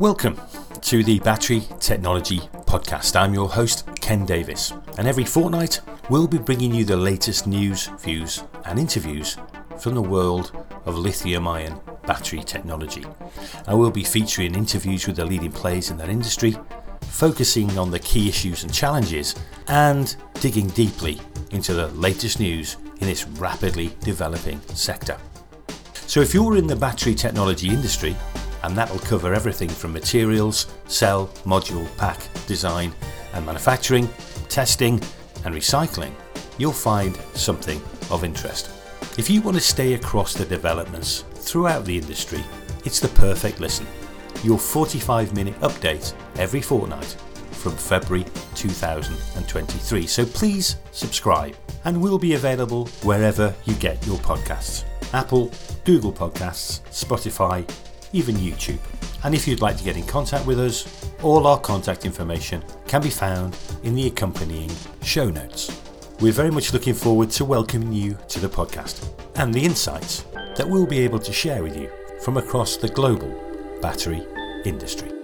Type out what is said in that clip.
Welcome to the Battery Technology Podcast. I'm your host, Ken Davies, and every fortnight we'll be bringing you the latest news, views, and interviews from the world of lithium ion battery technology. I will be featuring interviews with the leading players in that industry, focusing on the key issues and challenges, and digging deeply into the latest news in this rapidly developing sector. So, if you're in the battery technology industry, and that will cover everything from materials, cell, module, pack, design, and manufacturing, testing, and recycling, you'll find something of interest. If you want to stay across the developments throughout the industry, it's the perfect listen. Your 45 minute update every fortnight from February 2023. So please subscribe and we'll be available wherever you get your podcasts Apple, Google Podcasts, Spotify, even YouTube. And if you'd like to get in contact with us, all our contact information can be found in the accompanying show notes. We're very much looking forward to welcoming you to the podcast and the insights that we'll be able to share with you from across the global battery industry.